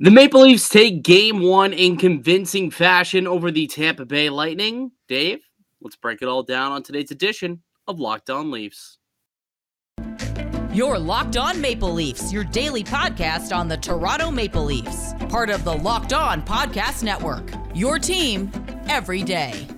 The Maple Leafs take game one in convincing fashion over the Tampa Bay Lightning. Dave, let's break it all down on today's edition of Locked On Leafs. Your Locked On Maple Leafs, your daily podcast on the Toronto Maple Leafs, part of the Locked On Podcast Network. Your team every day.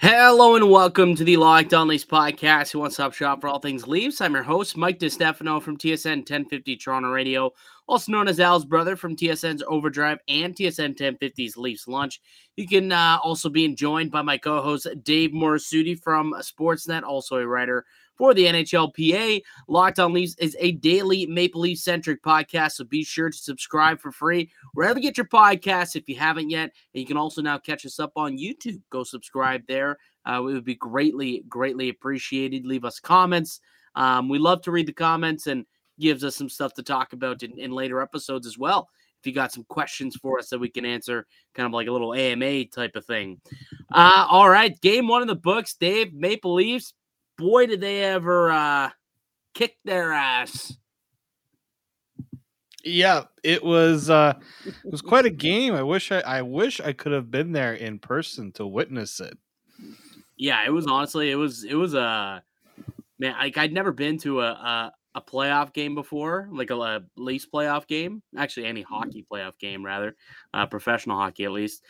Hello and welcome to the Locked On Leafs podcast, who wants to shop for all things Leafs. I'm your host, Mike DiStefano from TSN 1050 Toronto Radio, also known as Al's brother from TSN's Overdrive and TSN 1050's Leafs Lunch. You can uh, also be joined by my co-host Dave Morisuti from Sportsnet, also a writer for the NHLPA. Locked on Leafs is a daily Maple Leaf centric podcast, so be sure to subscribe for free wherever you get your podcasts if you haven't yet. And you can also now catch us up on YouTube. Go subscribe there. Uh, it would be greatly, greatly appreciated. Leave us comments. Um, we love to read the comments and gives us some stuff to talk about in, in later episodes as well if you got some questions for us that we can answer, kind of like a little AMA type of thing. Uh, all right, game one of the books, Dave. Maple Leafs boy, did they ever uh, kick their ass. Yeah, it was uh it was quite a game. I wish I I wish I could have been there in person to witness it. Yeah, it was honestly it was it was a man like I'd never been to a a, a playoff game before, like a, a Leafs playoff game. Actually, any hockey playoff game rather, uh, professional hockey at least.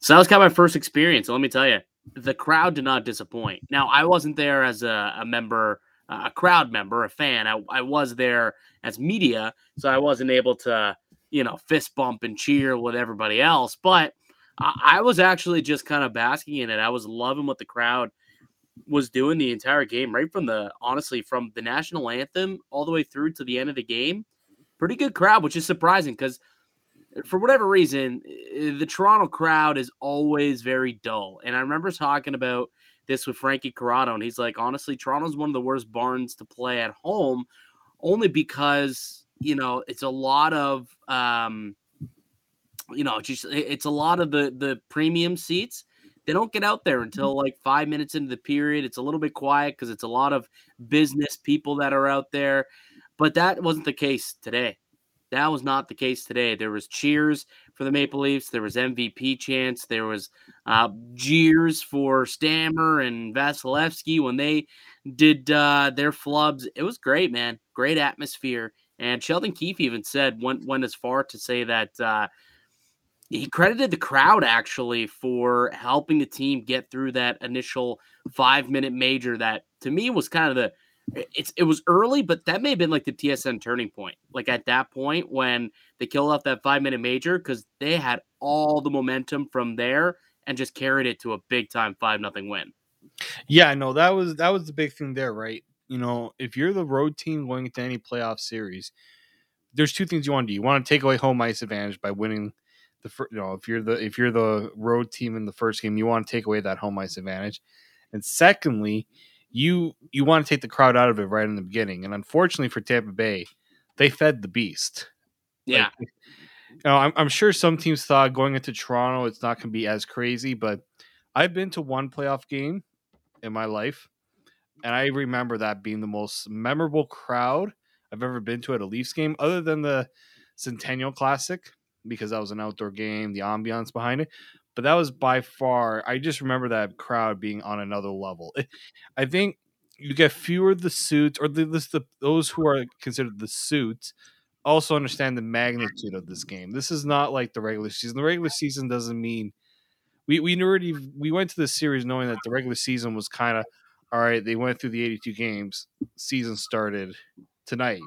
So that was kind of my first experience. And let me tell you, the crowd did not disappoint. Now, I wasn't there as a, a member, a crowd member, a fan. I, I was there as media, so I wasn't able to, you know, fist bump and cheer with everybody else. But I, I was actually just kind of basking in it. I was loving what the crowd was doing the entire game, right from the honestly from the national anthem all the way through to the end of the game. Pretty good crowd, which is surprising because for whatever reason, eh, the Toronto crowd is always very dull. And I remember talking about this with Frankie Corrado, and he's like, honestly, Toronto's one of the worst barns to play at home, only because you know it's a lot of um, you know, just it's a lot of the the premium seats. They don't get out there mm-hmm. until like five minutes into the period. It's a little bit quiet because it's a lot of business people that are out there. But that wasn't the case today. That was not the case today. There was cheers for the Maple Leafs. There was MVP chants. There was uh, jeers for Stammer and Vasilevskiy when they did uh, their flubs. It was great, man. Great atmosphere. And Sheldon Keefe even said went went as far to say that uh, he credited the crowd actually for helping the team get through that initial five minute major. That to me was kind of the it's it was early, but that may have been like the TSN turning point. Like at that point when they killed off that five minute major because they had all the momentum from there and just carried it to a big time five nothing win. Yeah, no, that was that was the big thing there, right? You know, if you're the road team going into any playoff series, there's two things you want to do. You want to take away home ice advantage by winning the first. You know, if you're the if you're the road team in the first game, you want to take away that home ice advantage. And secondly, you you want to take the crowd out of it right in the beginning. And unfortunately for Tampa Bay, they fed the beast. Yeah. Like, you know, I'm, I'm sure some teams thought going into Toronto it's not going to be as crazy, but I've been to one playoff game in my life, and I remember that being the most memorable crowd I've ever been to at a Leafs game, other than the Centennial Classic, because that was an outdoor game, the ambiance behind it but that was by far. I just remember that crowd being on another level. I think you get fewer the suits, or the, the those who are considered the suits also understand the magnitude of this game. This is not like the regular season. The regular season doesn't mean we we already we went to this series knowing that the regular season was kind of all right. They went through the 82 games. Season started tonight.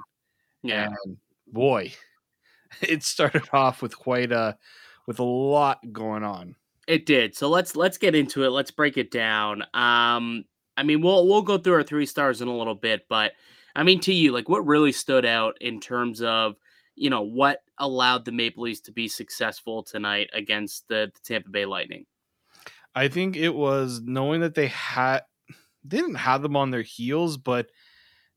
Yeah, and boy, it started off with quite a with a lot going on. It did. So let's let's get into it. Let's break it down. Um, I mean, we'll we'll go through our three stars in a little bit, but I mean, to you, like, what really stood out in terms of you know what allowed the Maple Leafs to be successful tonight against the, the Tampa Bay Lightning? I think it was knowing that they had they didn't have them on their heels, but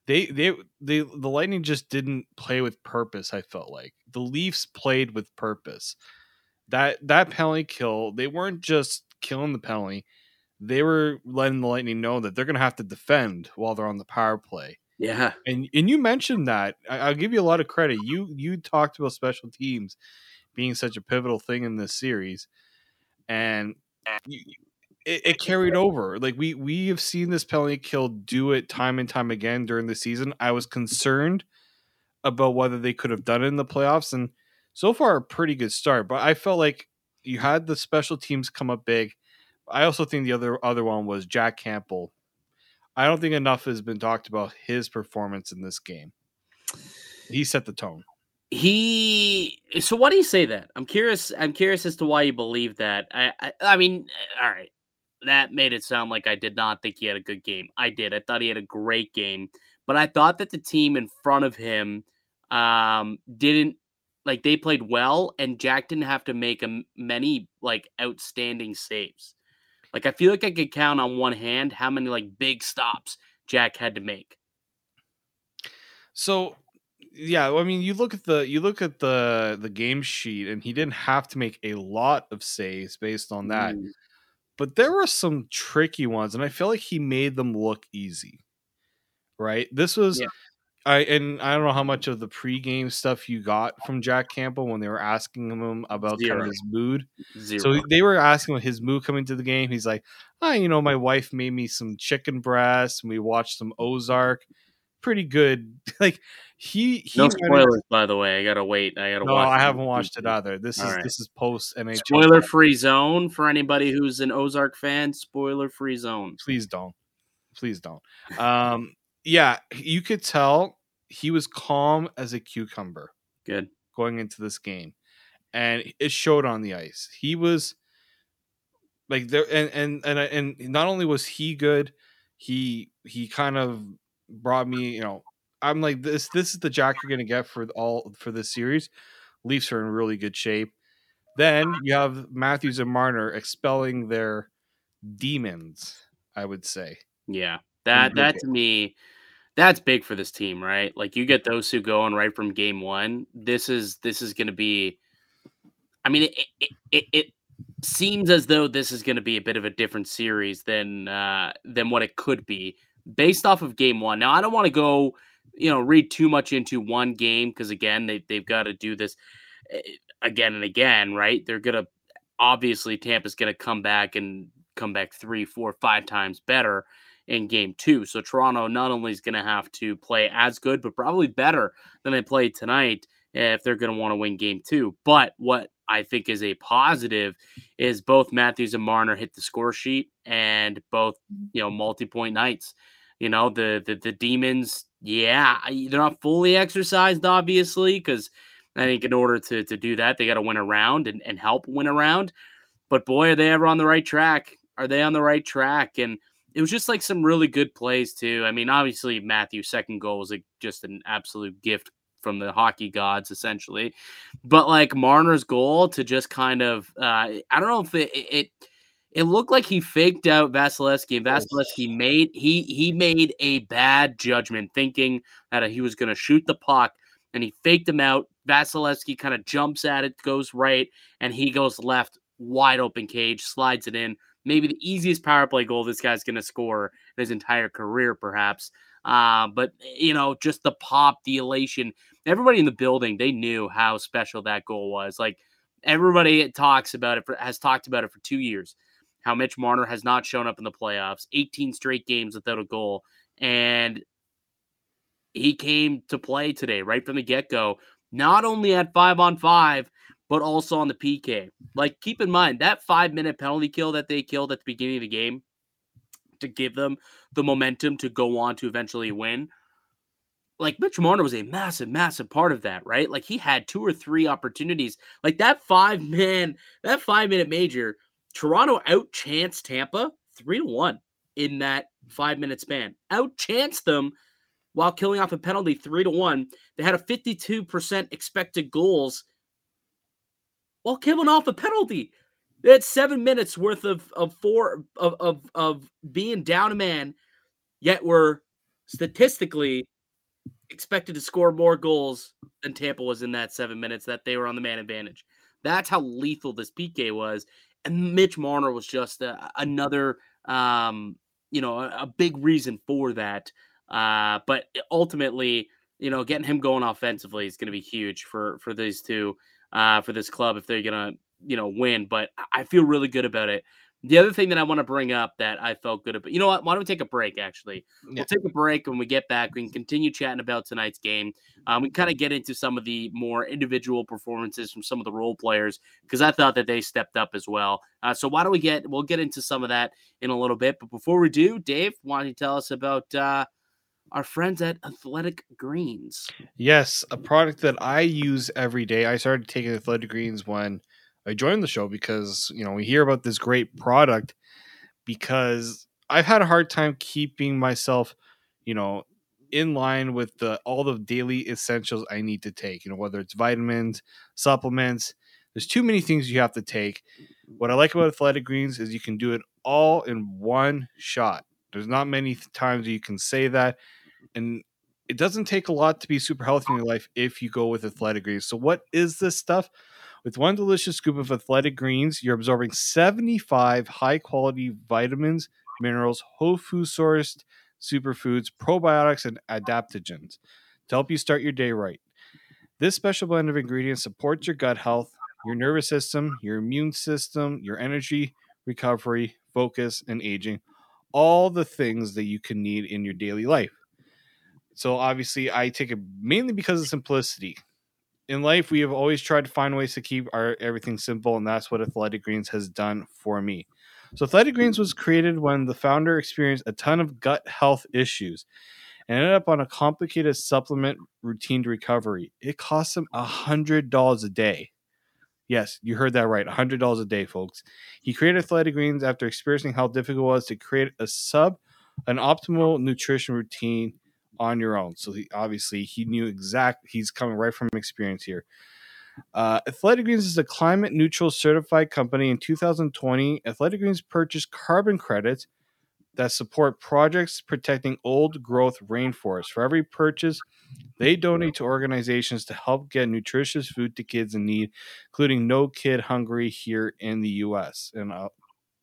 they they they the Lightning just didn't play with purpose. I felt like the Leafs played with purpose. That that penalty kill, they weren't just killing the penalty; they were letting the Lightning know that they're going to have to defend while they're on the power play. Yeah, and and you mentioned that. I, will give you a lot of credit. You you talked about special teams being such a pivotal thing in this series, and you, it, it, carried over. Like we we have seen this penalty kill do it time and time again during the season. I was concerned about whether they could have done it in the playoffs, and so far a pretty good start. But I felt like you had the special teams come up big. I also think the other other one was Jack Campbell. I don't think enough has been talked about his performance in this game. He set the tone. He so why do you say that? I'm curious. I'm curious as to why you believe that. I, I I mean, all right that made it sound like I did not think he had a good game. I did. I thought he had a great game, but I thought that the team in front of him um, didn't like they played well, and Jack didn't have to make a, many like outstanding saves. Like I feel like I could count on one hand how many like big stops Jack had to make. So yeah, I mean, you look at the you look at the the game sheet, and he didn't have to make a lot of saves based on that. Mm but there were some tricky ones, and I feel like he made them look easy. Right? This was. Yeah. I and I don't know how much of the pregame stuff you got from Jack Campbell when they were asking him about Zero. kind of his mood. Zero. So they were asking his mood coming to the game. He's like, "Ah, oh, you know, my wife made me some chicken breast, and we watched some Ozark. Pretty good." like he, he no spoilers, by the way. I gotta wait. I gotta. No, I haven't watched it either. This All is right. this is post NHL. Spoiler free zone for anybody who's an Ozark fan. Spoiler free zone. Please don't. Please don't. Um, yeah, you could tell he was calm as a cucumber. Good going into this game, and it showed on the ice. He was like there, and and and uh, and not only was he good, he he kind of brought me, you know, I'm like this. This is the Jack you're going to get for all for this series. Leafs are in really good shape. Then you have Matthews and Marner expelling their demons. I would say. Yeah, that that to me, that's big for this team, right? Like you get those two going right from game one. This is this is going to be. I mean, it, it, it, it seems as though this is going to be a bit of a different series than uh, than what it could be based off of game one. Now, I don't want to go you know read too much into one game because again they they've got to do this eh, again and again, right? They're gonna obviously Tampa's gonna come back and come back three, four, five times better in game two. So Toronto not only is gonna have to play as good, but probably better than they played tonight if they're gonna want to win game two. But what I think is a positive is both Matthews and Marner hit the score sheet and both, you know, multi-point nights. You know, the the, the demons yeah, they're not fully exercised, obviously, because I think in order to, to do that, they got to win around and, and help win around. But boy, are they ever on the right track? Are they on the right track? And it was just like some really good plays, too. I mean, obviously, Matthew's second goal was like just an absolute gift from the hockey gods, essentially. But like Marner's goal to just kind of, uh, I don't know if it, it it looked like he faked out Vasilevskiy, and Vasilevskiy made he he made a bad judgment, thinking that he was going to shoot the puck, and he faked him out. Vasilevskiy kind of jumps at it, goes right, and he goes left, wide open cage, slides it in. Maybe the easiest power play goal this guy's going to score in his entire career, perhaps. Uh, but you know, just the pop, the elation. Everybody in the building, they knew how special that goal was. Like everybody talks about it for, has talked about it for two years how Mitch Marner has not shown up in the playoffs, 18 straight games without a goal. And he came to play today right from the get go, not only at five on five, but also on the PK. Like, keep in mind that five minute penalty kill that they killed at the beginning of the game to give them the momentum to go on to eventually win. Like, Mitch Marner was a massive, massive part of that, right? Like, he had two or three opportunities. Like, that five man, that five minute major Toronto outchanced Tampa three to one in that five minute span. Outchanced them while killing off a penalty three to one. They had a 52% expected goals while killing off a penalty. Had seven minutes worth of of four of of, of being down a man, yet were statistically expected to score more goals than Tampa was in that seven minutes that they were on the man advantage. That's how lethal this PK was. And Mitch Marner was just a, another, um, you know, a, a, big reason for that. Uh, but ultimately, you know, getting him going offensively is going to be huge for for these two, uh, for this club if they're to, you know, win. But I feel really good about it. The other thing that I want to bring up that I felt good about, you know what? Why don't we take a break? Actually, yeah. we'll take a break when we get back. We can continue chatting about tonight's game. Um, we kind of get into some of the more individual performances from some of the role players because I thought that they stepped up as well. Uh, so why don't we get? We'll get into some of that in a little bit. But before we do, Dave, why don't you tell us about uh, our friends at Athletic Greens? Yes, a product that I use every day. I started taking Athletic Greens when I joined the show because you know we hear about this great product because I've had a hard time keeping myself, you know, in line with the all the daily essentials I need to take. You know, whether it's vitamins, supplements. There's too many things you have to take. What I like about Athletic Greens is you can do it all in one shot. There's not many times you can say that, and it doesn't take a lot to be super healthy in your life if you go with Athletic Greens. So, what is this stuff? With one delicious scoop of athletic greens, you're absorbing 75 high quality vitamins, minerals, whole food sourced superfoods, probiotics, and adaptogens to help you start your day right. This special blend of ingredients supports your gut health, your nervous system, your immune system, your energy, recovery, focus, and aging. All the things that you can need in your daily life. So, obviously, I take it mainly because of simplicity. In life we have always tried to find ways to keep our everything simple and that's what athletic greens has done for me. So athletic greens was created when the founder experienced a ton of gut health issues and ended up on a complicated supplement routine to recovery. It cost him a hundred dollars a day. Yes you heard that right a hundred dollars a day folks. He created athletic greens after experiencing how difficult it was to create a sub an optimal nutrition routine on your own. So he obviously he knew exact. He's coming right from experience here. Uh, Athletic Greens is a climate neutral certified company. In 2020, Athletic Greens purchased carbon credits that support projects protecting old growth rainforests. For every purchase, they donate to organizations to help get nutritious food to kids in need, including No Kid Hungry here in the U.S. And uh,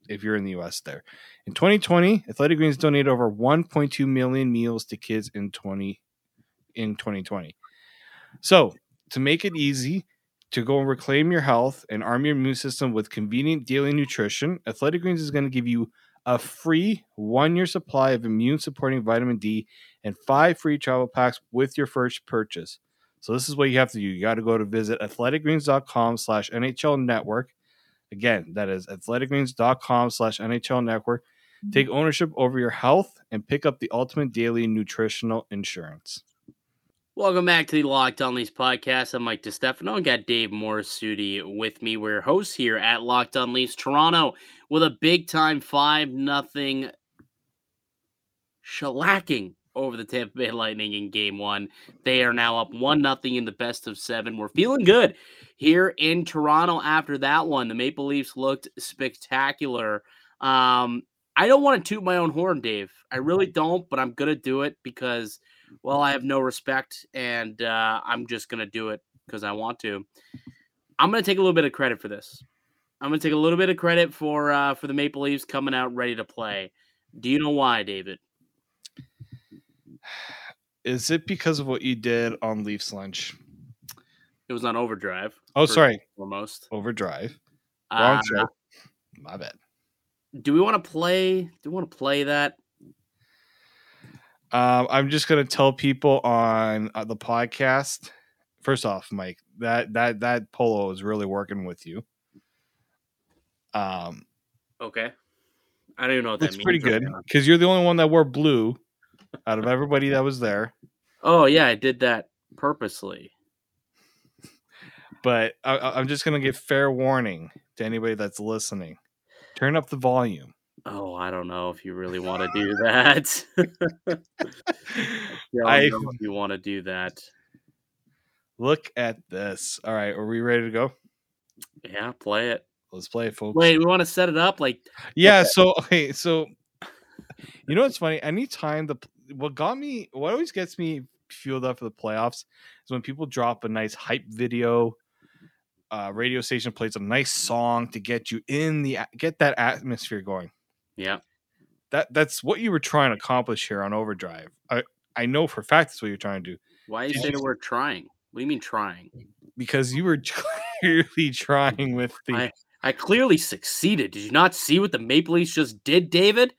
if you're in the U.S. there. In 2020, Athletic Greens donated over 1.2 million meals to kids in 20 in 2020. So, to make it easy to go and reclaim your health and arm your immune system with convenient daily nutrition, Athletic Greens is going to give you a free one-year supply of immune-supporting vitamin D and five free travel packs with your first purchase. So this is what you have to do. You got to go to visit athleticgreens.com slash NHL network Again, that is athleticgreens.com slash NHL network. Mm-hmm. Take ownership over your health and pick up the ultimate daily nutritional insurance. Welcome back to the Locked On Leafs podcast. I'm Mike DiStefano and got Dave Morisuti with me. We're hosts here at Locked On Leafs Toronto with a big time 5 nothing shellacking over the Tampa Bay Lightning in game one. They are now up 1 nothing in the best of seven. We're feeling good here in Toronto after that one. The Maple Leafs looked spectacular. Um, I don't want to toot my own horn, Dave. I really don't, but I'm going to do it because, well, I have no respect and uh, I'm just going to do it because I want to. I'm going to take a little bit of credit for this. I'm going to take a little bit of credit for uh, for the Maple Leafs coming out ready to play. Do you know why, David? Is it because of what you did on Leafs lunch? It was on overdrive. Oh, sorry. Almost overdrive. Wrong uh, show. My bad. Do we want to play? Do we want to play that? Um, I'm just gonna tell people on uh, the podcast. First off, Mike, that that that polo is really working with you. Um. Okay. I don't even know what that means. It's pretty good because you're the only one that wore blue out of everybody that was there. Oh yeah, I did that purposely but I, am just gonna give fair warning to anybody that's listening. Turn up the volume. Oh, I don't know if you really want to do that. I, I know if you want to do that. Look at this. All right, are we ready to go? Yeah, play it. Let's play it, folks. Wait, we want to set it up like Yeah, okay. so okay, so you know what's funny? Anytime the what got me what always gets me fueled up for the playoffs is when people drop a nice hype video. Uh, radio station plays a nice song to get you in the get that atmosphere going. Yeah, that that's what you were trying to accomplish here on Overdrive. I I know for a fact that's what you're trying to do. Why you say the word trying? What do you mean trying? Because you were clearly trying with the. I, I clearly succeeded. Did you not see what the Maple Leafs just did, David?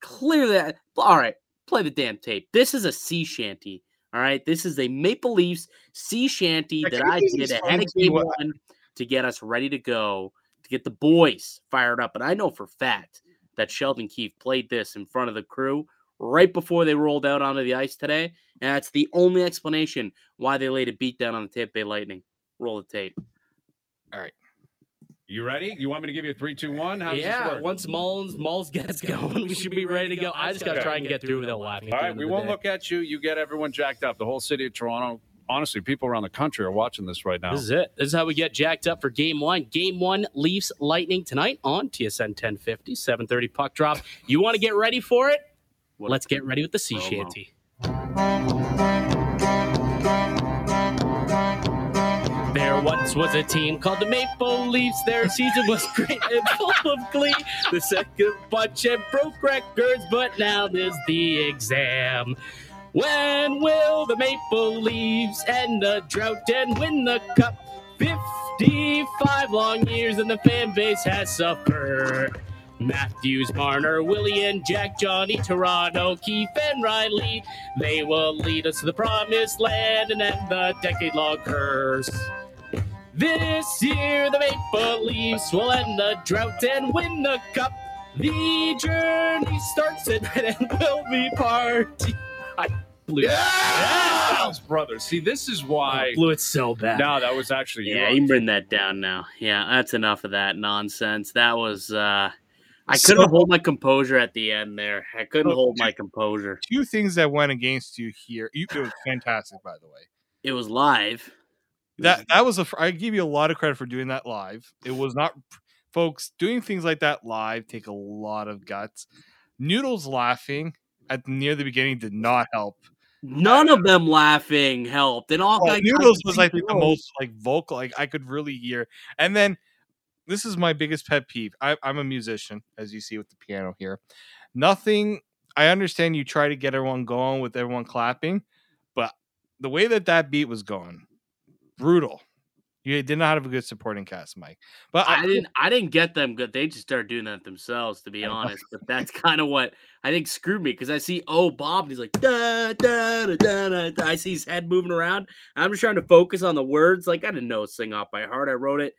Clearly, all right. Play the damn tape. This is a sea shanty. All right, this is a Maple Leafs sea shanty that I did ahead of game one to get us ready to go to get the boys fired up. And I know for fact that Sheldon Keefe played this in front of the crew right before they rolled out onto the ice today. And that's the only explanation why they laid a beat down on the Tampa Bay Lightning. Roll the tape. All right. You ready? You want me to give you a three, two, one? How yeah. Once Mullins Mulls gets going, we should be ready to go. I just got to try and get through without laughing. All right, we won't day. look at you. You get everyone jacked up. The whole city of Toronto. Honestly, people around the country are watching this right now. This is it. This is how we get jacked up for Game One. Game One, Leafs Lightning tonight on TSN 1050, 7:30 puck drop. You want to get ready for it? Let's get ready with the sea oh, promo. shanty. There once was a team called the Maple Leafs. Their season was great and full of glee. The second bunch had broke records, but now there's the exam. When will the Maple Leafs end the drought and win the cup? 55 long years and the fan base has suffered. Matthews, Marner, Willie, and Jack, Johnny, Toronto, Keith, and Rielly. They will lead us to the promised land and end the decade long curse. This year, the Maple Leafs will end the drought and win the cup. The journey starts tonight and will be party. I blew yeah! it. brothers. See, this is why I blew it so bad. No, that was actually yeah. You can bring that down now. Yeah, that's enough of that nonsense. That was. uh I couldn't so, hold my composure at the end there. I couldn't hold my composure. Two things that went against you here. You, it was fantastic, by the way. It was live. That that was a. I give you a lot of credit for doing that live. It was not, folks. Doing things like that live take a lot of guts. Noodles laughing at near the beginning did not help. None of them laughing helped. And all well, Noodles was I think the most like vocal. Like I could really hear. And then this is my biggest pet peeve. I, I'm a musician, as you see with the piano here. Nothing. I understand you try to get everyone going with everyone clapping, but the way that that beat was going, brutal. You did not have a good supporting cast, Mike. But I, I, didn't. I didn't get them good. They just started doing that themselves, to be honest. But that's kind of what I think screwed me because I see oh Bob, and he's like da, da da da da. I see his head moving around. I'm just trying to focus on the words. Like I didn't know sing off by heart. I wrote it.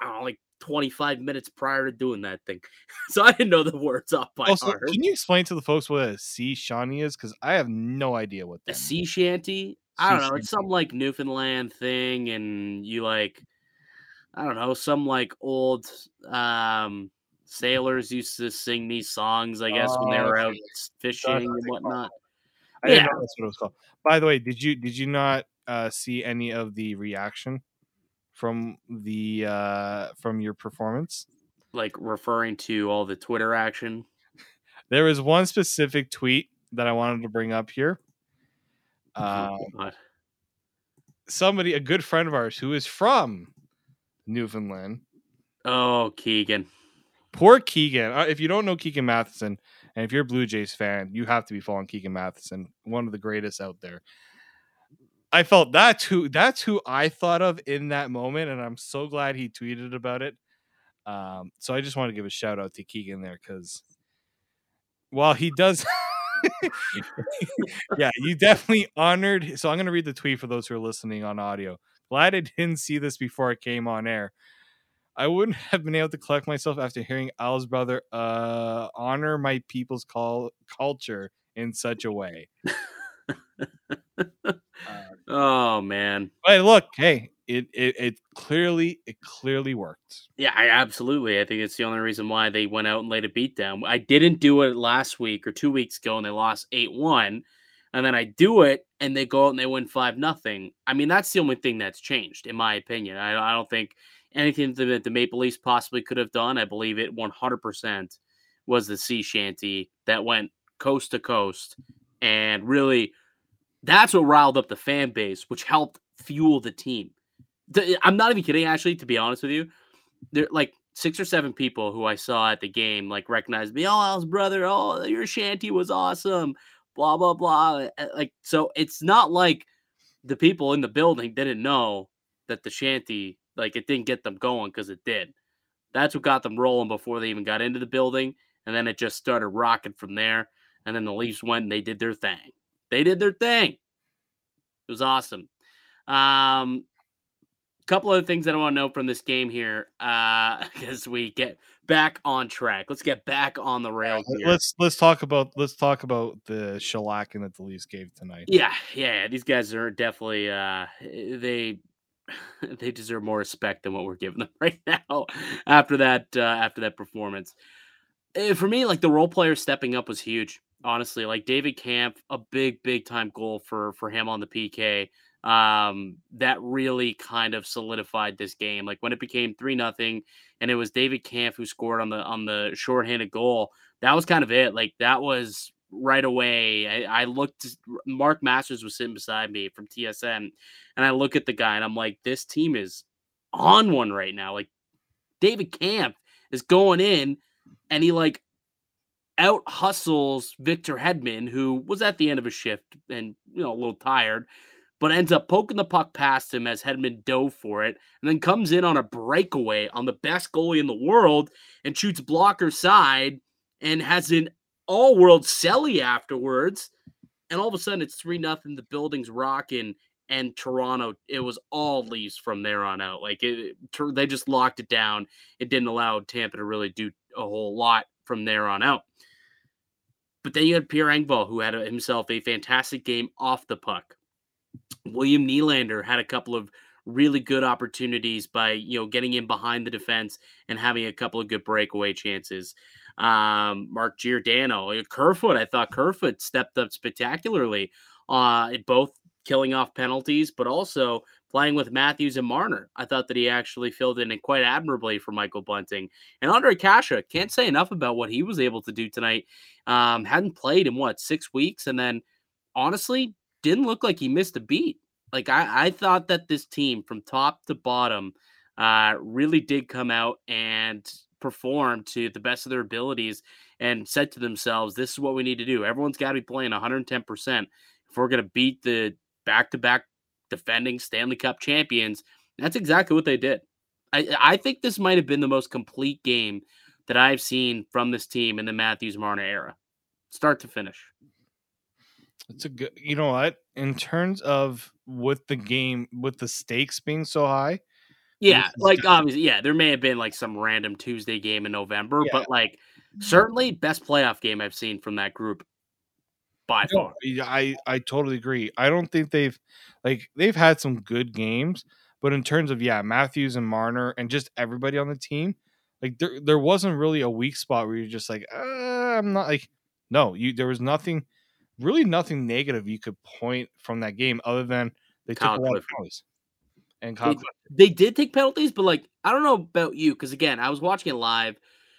I don't know, like 25 minutes prior to doing that thing. So I didn't know the words off by also, heart. Can you explain to the folks what a sea shanty is? Because I have no idea what that a sea shanty. I don't know. It's some like Newfoundland thing, and you like, I don't know, some like old um sailors used to sing these songs. I guess when they were out fishing and whatnot. I yeah. didn't know that's what it was called. By the way, did you did you not uh, see any of the reaction from the uh from your performance? Like referring to all the Twitter action. There was one specific tweet that I wanted to bring up here. Um, somebody, a good friend of ours who is from Newfoundland. Oh, Keegan. Poor Keegan. Uh, if you don't know Keegan Matheson, and if you're a Blue Jays fan, you have to be following Keegan Matheson, one of the greatest out there. I felt that's who that's who I thought of in that moment, and I'm so glad he tweeted about it. Um, so I just want to give a shout out to Keegan there because while he does, yeah, you definitely honored. So I'm going to read the tweet for those who are listening on audio. Glad I didn't see this before it came on air. I wouldn't have been able to collect myself after hearing Al's brother uh, honor my people's call culture in such a way. oh man! But look, hey, it, it it clearly it clearly worked. Yeah, I absolutely. I think it's the only reason why they went out and laid a beat down. I didn't do it last week or two weeks ago, and they lost eight one, and then I do it and they go out and they win five nothing. I mean, that's the only thing that's changed, in my opinion. I, I don't think anything that the Maple Leafs possibly could have done. I believe it one hundred percent was the sea shanty that went coast to coast and really That's what riled up the fan base, which helped fuel the team. I'm not even kidding, actually, to be honest with you. There like six or seven people who I saw at the game like recognized me. Oh, Al's brother. Oh, your shanty was awesome. Blah blah blah. Like so, it's not like the people in the building didn't know that the shanty like it didn't get them going because it did. That's what got them rolling before they even got into the building, and then it just started rocking from there. And then the Leafs went and they did their thing. They did their thing. It was awesome. Um, couple of other things that I want to know from this game here, uh, as we get back on track. Let's get back on the rails. Here. Let's let's talk about let's talk about the shellacking that the Leafs gave tonight. Yeah, yeah, these guys are definitely uh, they they deserve more respect than what we're giving them right now after that uh, after that performance. Eh, for me, like the role player stepping up was huge. Honestly, like David Kampf, a big big time goal for for him on the PK um, that really kind of solidified this game. Like when it became three nothing, and it was David Kampf who scored on the on the shorthanded goal. That was kind of it. Like that was right away. I, I looked. Mark Masters was sitting beside me from TSN, and I look at the guy and I'm like, this team is on one right now. Like David Kampf is going in, and he like out hustles Victor Hedman, who was at the end of a shift and you know a little tired but ends up poking the puck past him as Hedman dove for it, and then comes in on a breakaway on the best goalie in the world and shoots blocker side and has an all world celly afterwards. And all of a sudden it's 3 nothing. The building's rocking. And Toronto, it was all Leafs from there on out. Like it, they just locked it down. It didn't allow Tampa to really do a whole lot from there on out. But then you had Pierre Engvall, who had himself a fantastic game off the puck. William Nylander had a couple of really good opportunities by you know getting in behind the defense and having a couple of good breakaway chances. Um, Mark Giordano, uh, Kerfoot, I thought Kerfoot stepped up spectacularly, uh, both killing off penalties, but also playing with Matthews and Marner. I thought that he actually filled in quite admirably for Michael Bunting. And Ondrej Kase, can't say enough about what he was able to do tonight. Um, hadn't played in what, six weeks? And then honestly, didn't look like he missed a beat. Like I, I thought that this team from top to bottom uh, really did come out and perform to the best of their abilities and said to themselves, this is what we need to do. Everyone's got to be playing 110% if we're going to beat the back to back defending Stanley Cup champions. That's exactly what they did. I, I think this might have been the most complete game that I've seen from this team in the Matthews Marner era, start to finish. It's a good, you know what? In terms of with the game, with the stakes being so high. Yeah, like obviously, yeah, there may have been like some random Tuesday game in November, yeah. but like certainly best playoff game I've seen from that group by no, far. I I totally agree. I don't think they've like they've had some good games, but in terms of yeah, Matthews and Marner and just everybody on the team, like there there wasn't really a weak spot where you're just like, uh, I'm not like no, you there was nothing really nothing negative you could point from that game other than they Kyle took a lot of penalties. And they, they, did take penalties, but like I don't know about you because again, I was watching it live,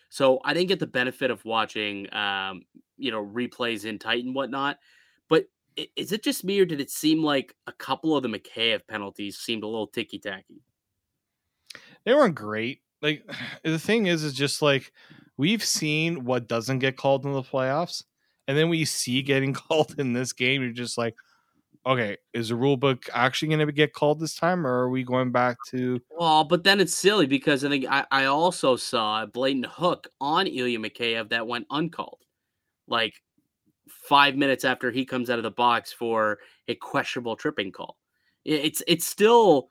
so I didn't get the benefit of watching, um, you know, replays in tight and whatnot. But is it just me, or did it seem like a couple of the Mikheyev penalties seemed a little ticky tacky? They weren't great. Like the thing is, is just like we've seen what doesn't get called in the playoffs and then we see getting called in this game, you're just like, okay, is the rule book actually going to get called this time, or are we going back to? Well, but then it's silly because I think I, also saw a blatant hook on Ilya Mikheyev that went uncalled, like five minutes after he comes out of the box for a questionable tripping call. It's it's still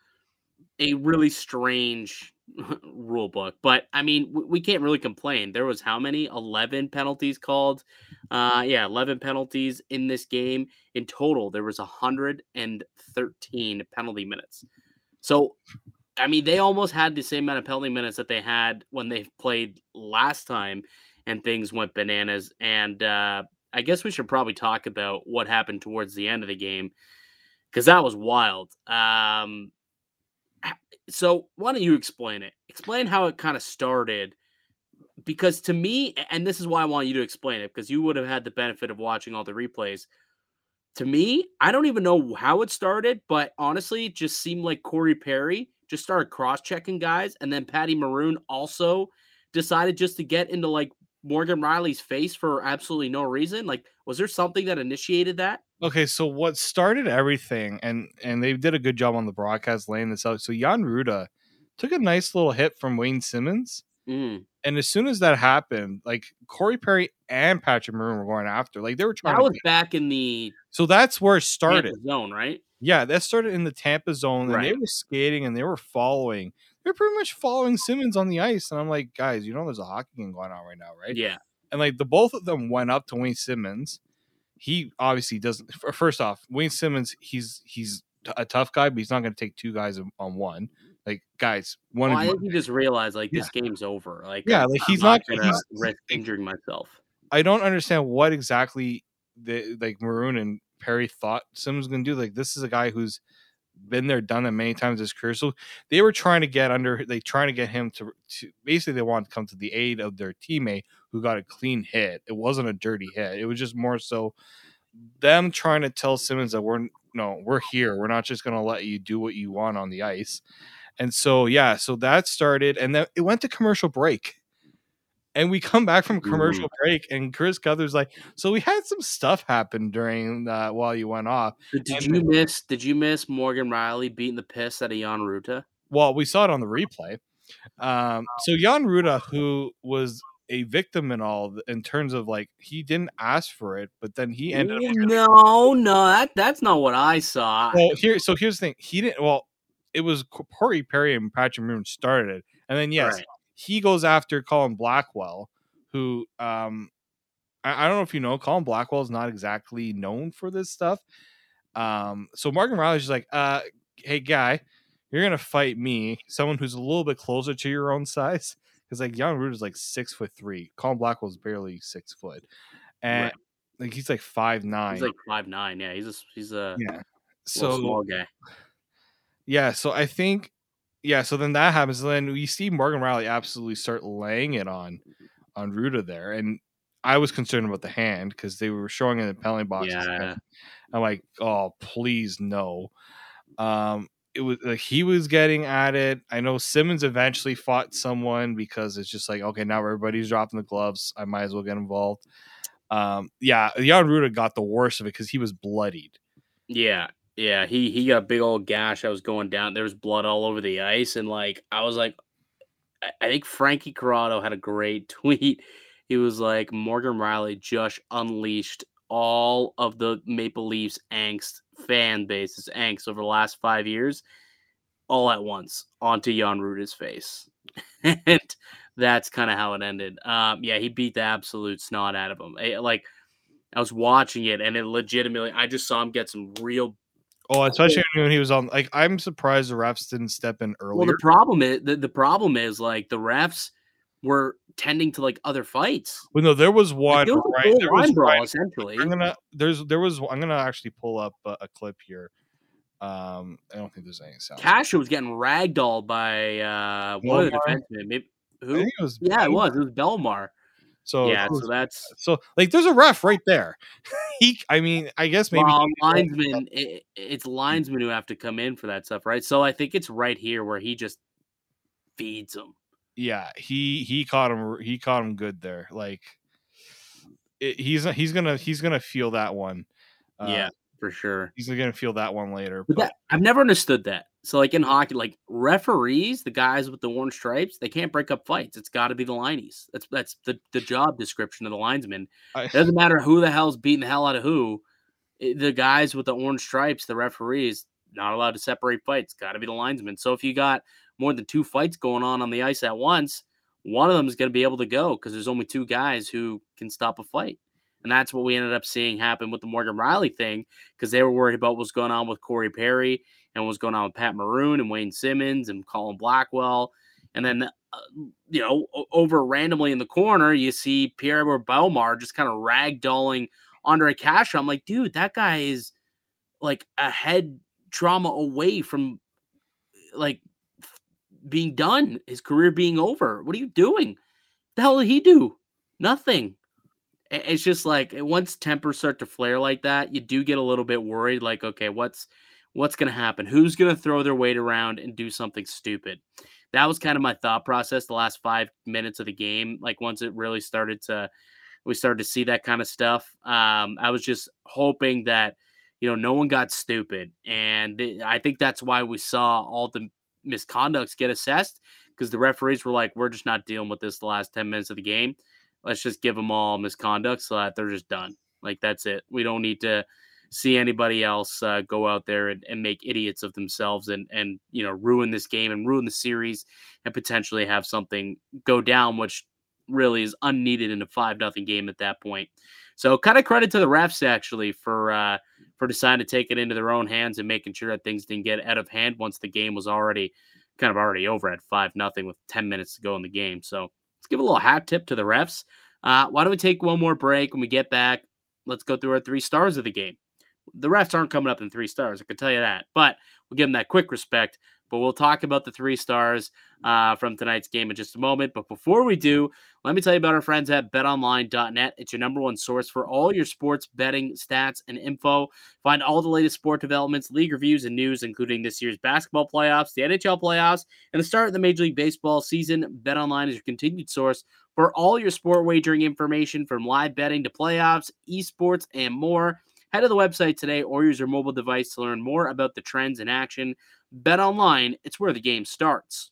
a really strange rule book. But I mean, we can't really complain. There was how many? 11 penalties called. Uh yeah, 11 penalties in this game. In total, there was 113 penalty minutes. So I mean, they almost had the same amount of penalty minutes that they had when they played last time and things went bananas and uh I guess we should probably talk about what happened towards the end of the game because that was wild. Um, Ah, so why don't you explain it? Explain how it kind of started. Because to me, and this is why I want you to explain it, because you would have had the benefit of watching all the replays. to me, I don't even know how it started, but honestly, it just seemed like Corey Perry just started cross checking guys, and then Patty Maroon also decided just to get into like Morgan Rielly's face for absolutely no reason. Like, was there something that initiated that? Okay, so what started everything, and and they did a good job on the broadcast laying this out. So Jan Rutta took a nice little hit from Wayne Simmonds, Mm. and as soon as that happened, like Corey Perry and Patrick Maroon were going after, like they were trying. That to was back in the so that's where it Tampa started. zone, right? Yeah, that started in the Tampa zone, and they were skating and they were following. They're pretty much following Simmonds on the ice, and I'm like, guys, you know, there's a hockey game going on right now, right? Yeah. and like the both of them went up to Wayne Simmonds. He obviously doesn't. Uh, first off, Wayne Simmonds, he's he's a tough guy, but he's not going to take two guys on- on one. Like guys, one Well, of I you. think he just realized like this game's over. Like, Yeah, like, I'm he's not- gonna he's- risk injuring myself. I don't understand what exactly the like Maroon and Perry thought Simmonds was going to do. Like this is a guy who's been there, done it many times in his career. So they were trying to get under. They trying to get him to to basically they wanted to come to the aid of their teammate who got a clean hit. It wasn't a dirty hit. It was just more so them trying to tell Simmonds that we're no, we're here. We're not just going to let you do what you want on the ice. And so yeah, so that started, and then it went to commercial break. And we come back from commercial break, and Chris Cuthbert's like, "So we had some stuff happen during uh, while you went off." Did, And you miss? Did you miss Morgan Rielly beating the piss out of Jan Rutta? Well, we saw it on the replay. Um, so Jan Rutta, who was a victim in all in terms of like he didn't ask for it, but then he ended up. No, no, that that's not what I saw. Well, here, so here's the thing: he didn't. Well, it was Co- Corey Perry and Patrick Moon started it, and then yes, Right. He goes after Colin Blackwell, who um, I, I don't know if you know, Colin Blackwell is not exactly known for this stuff. Um, so Morgan Rielly's just like, uh, hey guy, you're gonna fight me, someone who's a little bit closer to your own size, because like Jan Rutta is like six foot three, Colin Blackwell's barely six foot, and Right. like he's like five nine. He's like five nine. Yeah, he's a he's a yeah. So small guy. yeah, so I think yeah, so then that happens. Then we see Morgan Rielly absolutely start laying it on on Rutta there, and I was concerned about the hand because they were showing in the penalty box. Yeah. I'm like, oh please no. Um, it was like he was getting at it. I know Simmonds eventually fought someone because it's just like okay, now everybody's dropping the gloves. I might as well get involved. Um, yeah, Jan Rutta got the worst of it because he was bloodied. Yeah, yeah. He he got big old gash. I was going down. There was blood all over the ice, and like I was like, I, I think Frankie Corrado had a great tweet. He was like, Morgan Rielly just unleashed all of the Maple Leafs angst fan base's angst over the last five years, all at once onto Jan Rutta's face, and that's kind of how it ended. Um, yeah, he beat the absolute snot out of him. Eh, Like. I was watching it and it legitimately I just saw him get some real Oh, especially when he was on. Like, I'm surprised the refs didn't step in earlier. well the problem is the, the problem is like the refs were tending to like other fights. Well, no, there was one Like, it was right. There was brawl right- essentially. I'm gonna there's there was I'm gonna actually pull up a, a clip here. Um, I don't think there's any sound. Kasha was getting ragdolled by uh one of the defensemen. Maybe who? it was Yeah, it was. It was Bellemare. So yeah, so that's so like there's a ref right there. he, I mean, I guess maybe well, linesmen. It, it's linesmen who have to come in for that stuff, right? So I think it's right here where he just feeds him. yeah, he he caught him. He caught him good there. Like it, he's he's gonna he's gonna feel that one. Uh, yeah, for sure. he's gonna feel that one later. But But that, I've never understood that. So, like in hockey, like referees, the guys with the orange stripes, they can't break up fights. It's got to be the lineies. That's that's the, the job description of the linesman. I- It doesn't matter who the hell's beating the hell out of who. it- the guys with the orange stripes, the referees, not allowed to separate fights. Got to be the linesman. So if you got more than two fights going on on the ice at once, one of them is going to be able to go because there's only two guys who can stop a fight. And that's what we ended up seeing happen with the Morgan Rielly thing because they were worried about what was going on with Corey Perry and what's going on with Pat Maroon and Wayne Simmonds and Colin Blackwell. And then, uh, you know, over randomly in the corner, you see Pierre Bellemare just kind of ragdolling Andre Cash. I'm like, dude, that guy is like a head trauma away from like being done, his career being over. What are you doing? The hell did he do? Nothing. It's just like once tempers start to flare like that, you do get a little bit worried. Like, okay, what's what's going to happen? Who's going to throw their weight around and do something stupid? That was kind of my thought process the last five minutes of the game. Like once it really started to, we started to see that kind of stuff. Um, I was just hoping that you know no one got stupid, and th- I think that's why we saw all the misconducts get assessed because the referees were like, we're just not dealing with this the last 10 minutes of the game. Let's just give them all misconduct so that they're just done. Like, that's it. We don't need to see anybody else uh, go out there and, and make idiots of themselves and, and, you know, ruin this game and ruin the series and potentially have something go down, which really is unneeded in a 5 nothing game at that point. So, kind of credit to the refs actually for, uh, for deciding to take it into their own hands and making sure that things didn't get out of hand once the game was already kind of already over at five nothing with 10 minutes to go in the game. So give a little hat tip to the refs. Uh, why don't we take one more break when we get back? Let's go through our three stars of the game. The refs aren't coming up in three stars, I can tell you that, but we'll give them that quick respect. But we'll talk about the three stars uh, from tonight's game in just a moment. But before we do, let me tell you about our friends at betonline.net. It's your number one source for all your sports betting stats and info. Find all the latest sport developments, league reviews, and news, including this year's basketball playoffs, the NHL playoffs, and the start of the Major League Baseball season. BetOnline is your continued source for all your sport wagering information from live betting to playoffs, esports, and more. Head to the website today or use your mobile device to learn more about the trends in action. Bet online, it's where the game starts.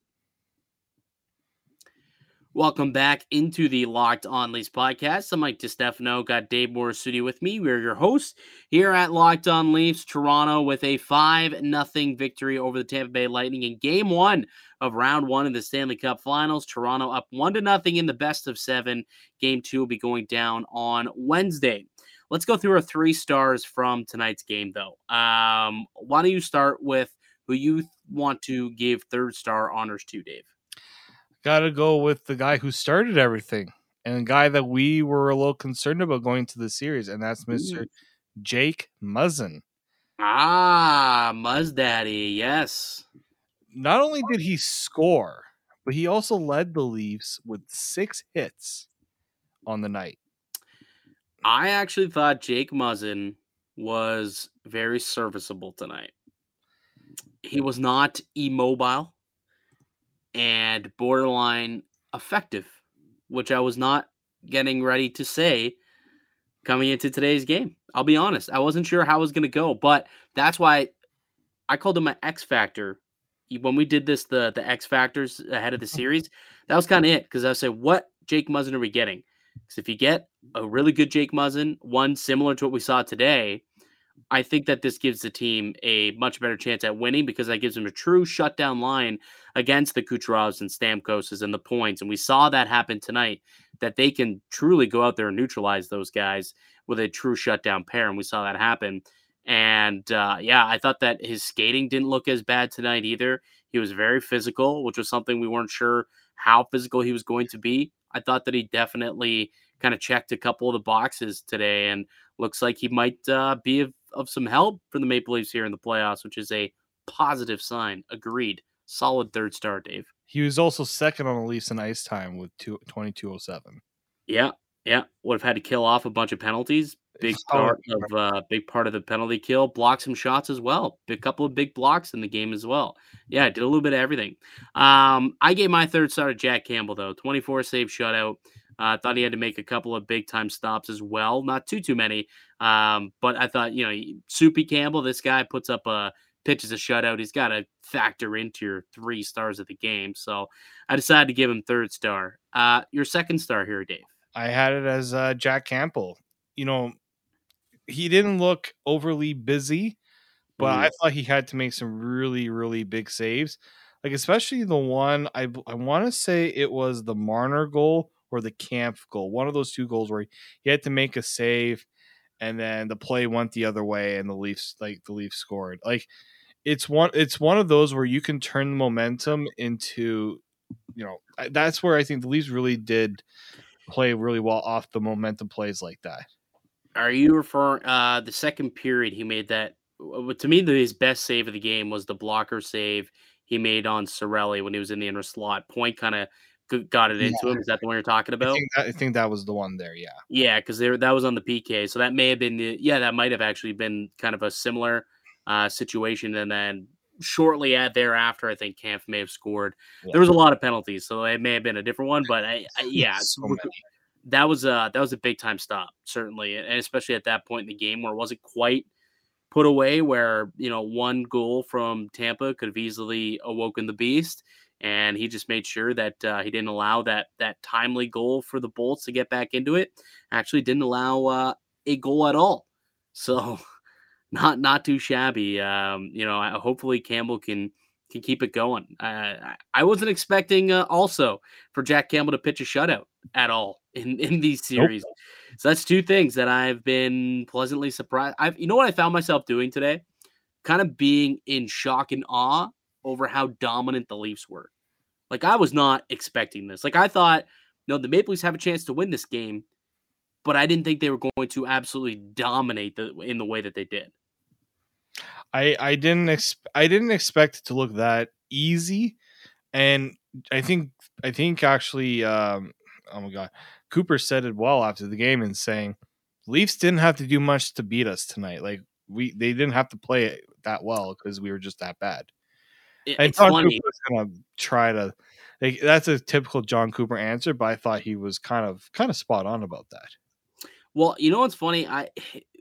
Welcome back into the Locked On Leafs podcast. I'm Mike DiStefano. Got Dave Morisuti with me. We're your hosts here at Locked On Leafs. Toronto with a 5 0 victory over the Tampa Bay Lightning in game one of round one of the Stanley Cup Finals. Toronto up 1 to nothing in the best of seven. Game two will be going down on Wednesday. Let's go through our three stars from tonight's game, though. Um, why don't you start with who you want to give third star honors to, Dave? Got to go with the guy who started everything and the guy that we were a little concerned about going to the series, and that's Mr. Jake Muzzin. Ah, Muzz Daddy, yes. Not only did he score, but he also led the Leafs with six hits on the night. I actually thought Jake Muzzin was very serviceable tonight. He was not immobile and borderline effective, which I was not getting ready to say coming into today's game. I'll be honest. I wasn't sure how it was going to go, but that's why I called him my X Factor. When we did this, the the X Factors ahead of the series, that was kind of it. Because I said, what Jake Muzzin are we getting? Because if you get a really good Jake Muzzin, one similar to what we saw today, I think that this gives the team a much better chance at winning because that gives them a true shutdown line against the Kucherovs and Stamkoses and the points. And we saw that happen tonight, that they can truly go out there and neutralize those guys with a true shutdown pair. And we saw that happen. And uh, yeah, I thought that his skating didn't look as bad tonight either. He was very physical, which was something we weren't sure how physical he was going to be. I thought that he definitely kind of checked a couple of the boxes today and looks like he might uh, be of, of some help for the Maple Leafs here in the playoffs, which is a positive sign. Agreed. Solid third star, Dave. He was also second on the Leafs in ice time with two, 2207. Yeah, yeah. Would have had to kill off a bunch of penalties. Big part of uh, big part of the penalty kill. Block some shots as well. A couple of big blocks in the game as well. Yeah, did a little bit of everything. Um, I gave my third star to Jack Campbell though. 24 save shutout. I uh, thought he had to make a couple of big time stops as well. Not too too many. Um, but I thought you know Soupy Campbell. This guy puts up a pitches a shutout. He's got to factor into your three stars of the game. So I decided to give him third star. Uh, your second star here, Dave. I had it as uh, Jack Campbell. You know, he didn't look overly busy, but Mhm. I thought he had to make some really, really big saves. Like especially the one I I want to say it was the Marner goal or the Kampf goal. One of those two goals where he, he had to make a save, and then the play went the other way, and the Leafs like the Leafs scored. Like it's one it's one of those where you can turn the momentum into you know that's where I think the Leafs really did play really well off the momentum plays like that. Are you referring uh the second period he made that to me the, his best save of the game was the blocker save he made on Cirelli when he was in the inner slot. Point kind of got it into Yeah. him. Is that the one you're talking I about? think, that, I think that was the one there. Yeah. Yeah, because there that was on the PK, so that may have been the yeah that might have actually been kind of a similar uh, situation, and then shortly at thereafter, I think Kampf may have scored. There was a lot of penalties, so it may have been a different one, but I, I, yeah, So. That was a that was a big time stop, certainly, and especially at that point in the game where it wasn't quite put away, where you know one goal from Tampa could have easily awoken the beast, and he just made sure that uh, he didn't allow that that timely goal for the Bolts to get back into it. Actually, didn't allow uh, a goal at all, so not not too shabby. Um, you know, hopefully Campbell can can keep it going. Uh, I- wasn't expecting uh, also for Jack Campbell to pitch a shutout at all in in these series. So that's two things that I've been pleasantly surprised. I've you know what I found myself doing today, kind of being in shock and awe over how dominant the Leafs were. Like I was not expecting this. Like I thought, no, the Maple Leafs have a chance to win this game, but I didn't think they were going to absolutely dominate the in the way that they did. I I didn't ex- I didn't expect it to look that easy, and I think I think actually um oh my god Cooper said it well after the game in saying Leafs didn't have to do much to beat us tonight. Like we they didn't have to play it that well because we were just that bad. It- I it's thought funny. Cooper was gonna try to like that's a typical Jon Cooper answer, but I thought he was kind of kind of spot on about that. Well, you know what's funny? I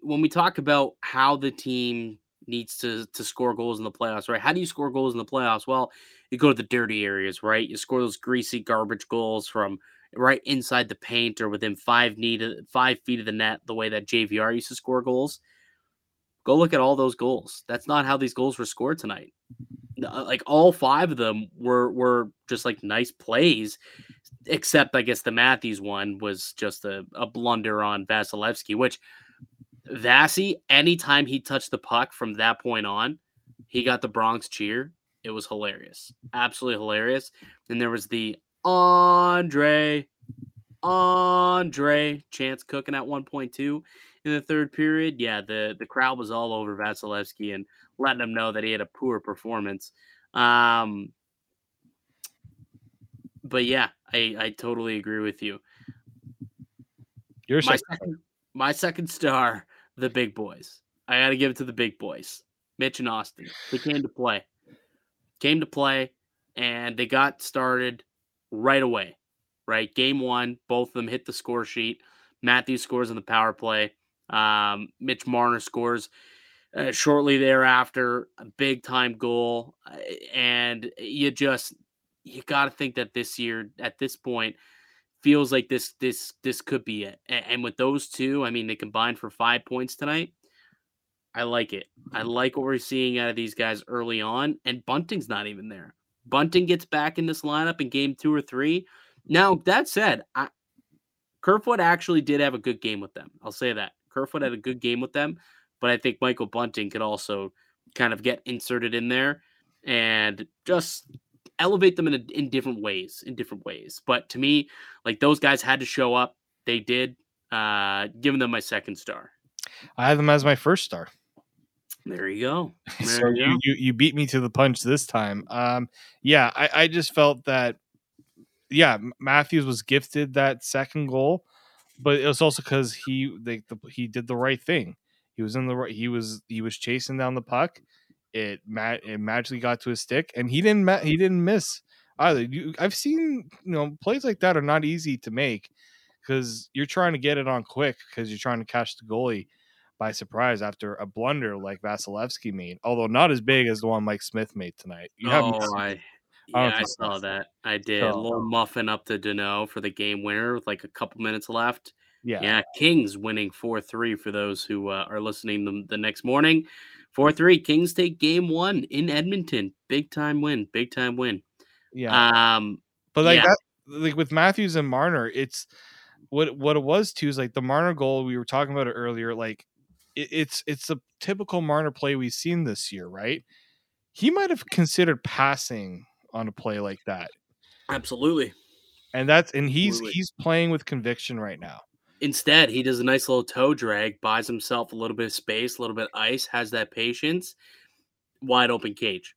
when we talk about how the team needs to to score goals in the playoffs, right? How do you score goals in the playoffs? Well, you go to the dirty areas, right? You score those greasy garbage goals from right inside the paint or within five need five feet of the net, the way that JVR used to score goals. Go look at all those goals. That's not how these goals were scored tonight. Uh, Like all five of them were were just like nice plays, except I guess the Matthews one was just a, a blunder on Vasilevskiy, which Vasi, anytime he touched the puck from that point on, he got the Bronx cheer. It was hilarious. Absolutely hilarious. And there was the Andre, Andre chance cooking at 1.2 in the third period. Yeah, the, the crowd was all over Vasilevskiy and letting him know that he had a poor performance. Um, but yeah, I, I totally agree with you. You're My so- second, my second star, the big boys. I got to give it to the big boys, Mitch and Austin. They came to play, came to play, and they got started right away. Right, game one, both of them hit the score sheet. Matthews scores on the power play. Um, Mitch Marner scores uh, shortly thereafter, a big time goal, uh, and you just you got to think that this year, at this point, feels like this this this could be it. And, and with those two, I mean, they combined for five points tonight. I like it. I like what we're seeing out of these guys early on, and Bunting's not even there. Bunting gets back in this lineup in game two or three. Now that said, I, Kerfoot actually did have a good game with them. I'll say that Kerfoot had a good game with them, but I think Michael Bunting could also kind of get inserted in there and just elevate them in a, in different ways. In different ways, but to me, like those guys had to show up. They did. Uh, giving them my second star. I have them as my first star. There you go. There so you you, go. you you beat me to the punch this time. Um, yeah, I, I just felt that. Yeah, Matthews was gifted that second goal, but it was also because he they, the, he did the right thing. He was in the right. He was he was chasing down the puck. It it magically got to his stick, and he didn't he didn't miss either. You, I've seen you know plays like that are not easy to make because you're trying to get it on quick because you're trying to catch the goalie by surprise after a blunder like Vasilevskiy made, although not as big as the one Mike Smith made tonight. You Oh, I, I yeah, don't I saw so. that. I did. A little muffin up to Danault for the game winner with like a couple minutes left. yeah. Yeah, Kings winning 4 3 for those who uh, are listening the, the next morning. 4 3. Kings take game one in Edmonton. Big time win. Big time win. yeah. Um, But like Yeah. that, like with Matthews and Marner, it's what what it was too is like the Marner goal we were talking about it earlier. Like it, it's it's a typical Marner play we've seen this year, right? He might have considered passing on a play like that, absolutely. and that's and he's Absolutely. he's playing with conviction right now. Instead, he does a nice little toe drag, buys himself a little bit of space, a little bit of ice, has that patience, wide open cage.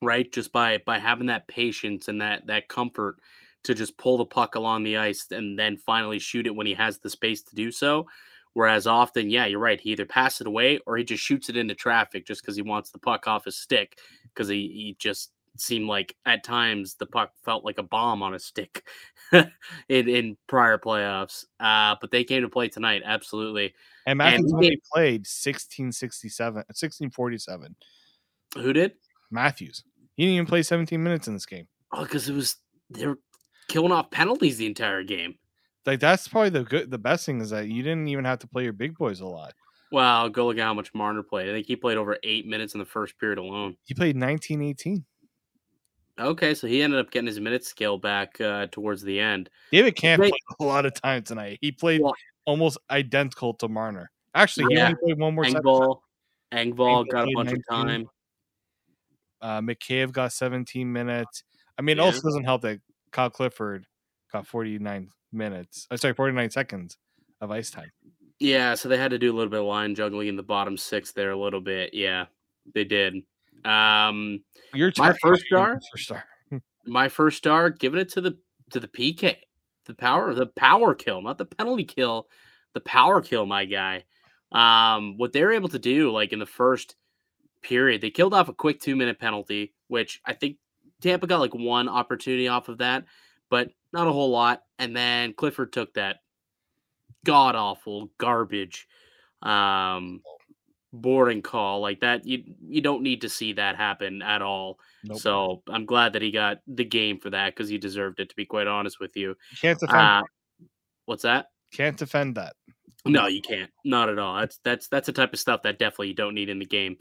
Right? Just by by having that patience and that that comfort to just pull the puck along the ice and then finally shoot it when he has the space to do so. Whereas often, yeah, you're right. He either passes it away or he just shoots it into traffic just because he wants the puck off his stick because he, he just seemed like at times the puck felt like a bomb on a stick in, in prior playoffs. Uh, but they came to play tonight, absolutely. And Matthews he only played 1667, 1647. Who did? Matthews. He didn't even play 17 minutes in this game. Oh, because it was they were killing off penalties the entire game. Like that's probably the good the best thing is that you didn't even have to play your big boys a lot. Well, go look at how much Marner played. I think he played over eight minutes in the first period alone. He played 19 18. Okay, so he ended up getting his minute scale back uh, towards the end. David Kampf played a lot of time tonight. He played Well- almost identical to Marner. Actually, he Yeah. only played one more. Engvall, Engvall got a bunch of time. Uh, McCabe got 17 minutes. I mean, it also doesn't help that Kyle Clifford got 49 minutes. I'm sorry, 49 seconds of ice time. Yeah, so they had to do a little bit of line juggling in the bottom six there a little bit. Yeah, they did. Um, Your My first star? First star. my first star, giving it to the to the PK, the power, the power kill, not the penalty kill, the power kill, my guy. Um, what they were able to do, like in the first period, they killed off a quick two minute penalty, which I think Tampa got like one opportunity off of that, but not a whole lot. And then Clifford took that god awful garbage um boarding call like that you you don't need to see that happen at all Nope. so I'm glad that he got the game for that because he deserved it. To be quite honest with you, You can't defend. uh, what's that? can't defend that. No, you can't. Not at all. That's that's that's the type of stuff that definitely you don't need in the game.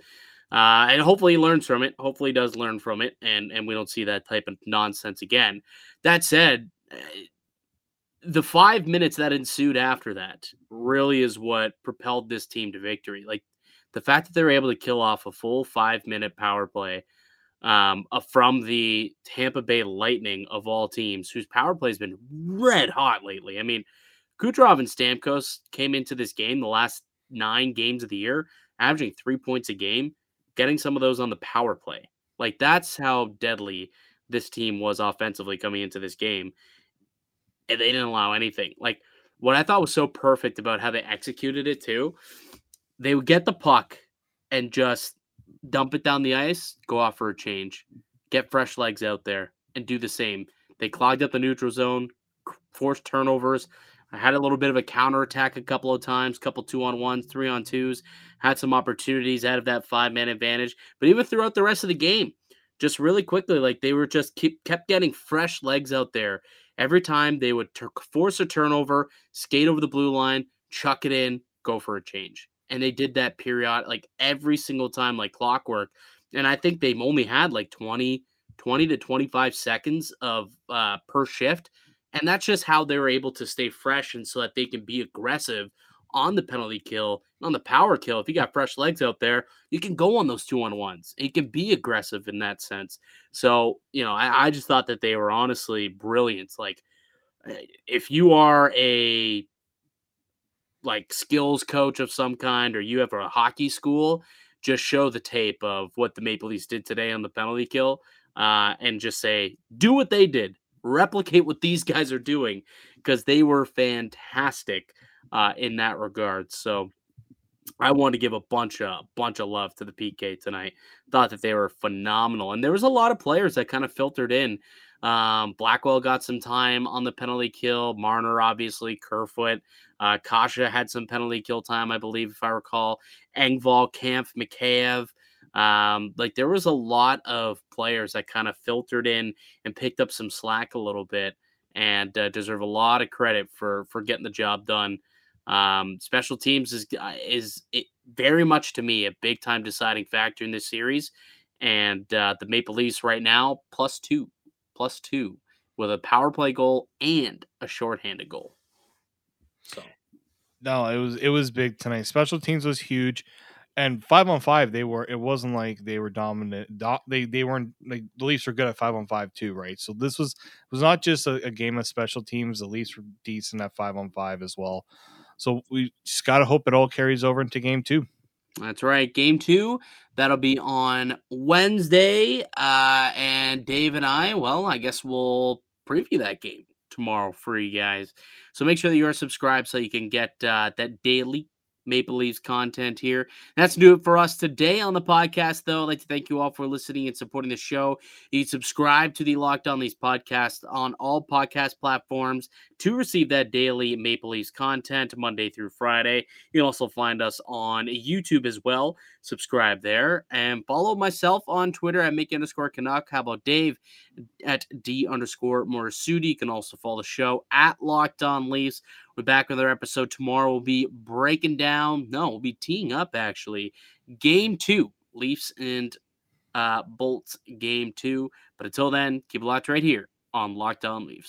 Uh, and hopefully he learns from it. Hopefully he does learn from it, and and we don't see that type of nonsense again. That said, uh, the five minutes that ensued after that really is what propelled this team to victory. Like the fact that they were able to kill off a full five minute power play um, from the Tampa Bay Lightning of all teams, whose power play has been red hot lately. I mean, Kucherov and Stamkos came into this game the last nine games of the year, averaging three points a game, getting some of those on the power play. Like that's how deadly this team was offensively coming into this game. And they didn't allow anything. Like what I thought was so perfect about how they executed it too, they would get the puck and just dump it down the ice, go off for a change, get fresh legs out there, and do the same. They clogged up the neutral zone, forced turnovers. I had a little bit of a counterattack a couple of times, couple two on ones, three on twos, had some opportunities out of that five man advantage. But even throughout the rest of the game, just really quickly, like they were just keep, kept getting fresh legs out there. Every time they would tur- force a turnover, skate over the blue line, chuck it in, go for a change. And they did that period, like every single time, like clockwork. And I think they only had like 20, 20 to 25 seconds of uh, per shift. And that's just how they were able to stay fresh and so that they can be aggressive on the penalty kill, on the power kill. If you got fresh legs out there, you can go on those two on ones. It can be aggressive in that sense. So, you know, I, I just thought that they were honestly brilliant. Like, eh, if you are a like skills coach of some kind or you have a hockey school, just show the tape of what the Maple Leafs did today on the penalty kill uh, and just say, do what they did, replicate what these guys are doing because they were fantastic uh, in that regard. So I want to give a bunch of bunch of love to the PK tonight. Thought that they were phenomenal, and there was a lot of players that kind of filtered in. Um, Blackwell got some time on the penalty kill. Marner, obviously, Kerfoot, uh, Kase had some penalty kill time, I believe, if I recall. Engvall, Kampf, Mikheyev. Um, like there was a lot of players that kind of filtered in and picked up some slack a little bit, and uh, deserve a lot of credit for for getting the job done. Um, special teams is uh, is very much to me a big time deciding factor in this series, and uh, the Maple Leafs right now plus two, plus two with a power play goal and a shorthanded goal. So No, it was it was big tonight. Special teams was huge, and five on five they were. It wasn't like they were dominant. Do, they they weren't like the Leafs were good at five on five too, right? So this was was not just a, a game of special teams. The Leafs were decent at five on five as well. So we just gotta hope it all carries over into game two. That's right. Game two, that'll be on Wednesday. Uh, and Dave and I, well, I guess we'll preview that game tomorrow for you guys. So make sure that you are subscribed so you can get uh, that daily Maple Leafs content here. That's it for us today on the podcast, though. I'd like to thank you all for listening and supporting the show. You subscribe to the Locked On Leafs podcast on all podcast platforms to receive that daily Maple Leafs content Monday through Friday. You can also find us on YouTube as well. Subscribe there and follow myself on Twitter at make underscore Canuck. How about Dave at D underscore Morisuti? You can also follow the show at Locked On Leafs. We're back with our episode tomorrow. We'll be breaking down, no, we'll be teeing up actually game two, Leafs and uh, Bolts game two. But until then, keep it locked right here on Locked On Leafs.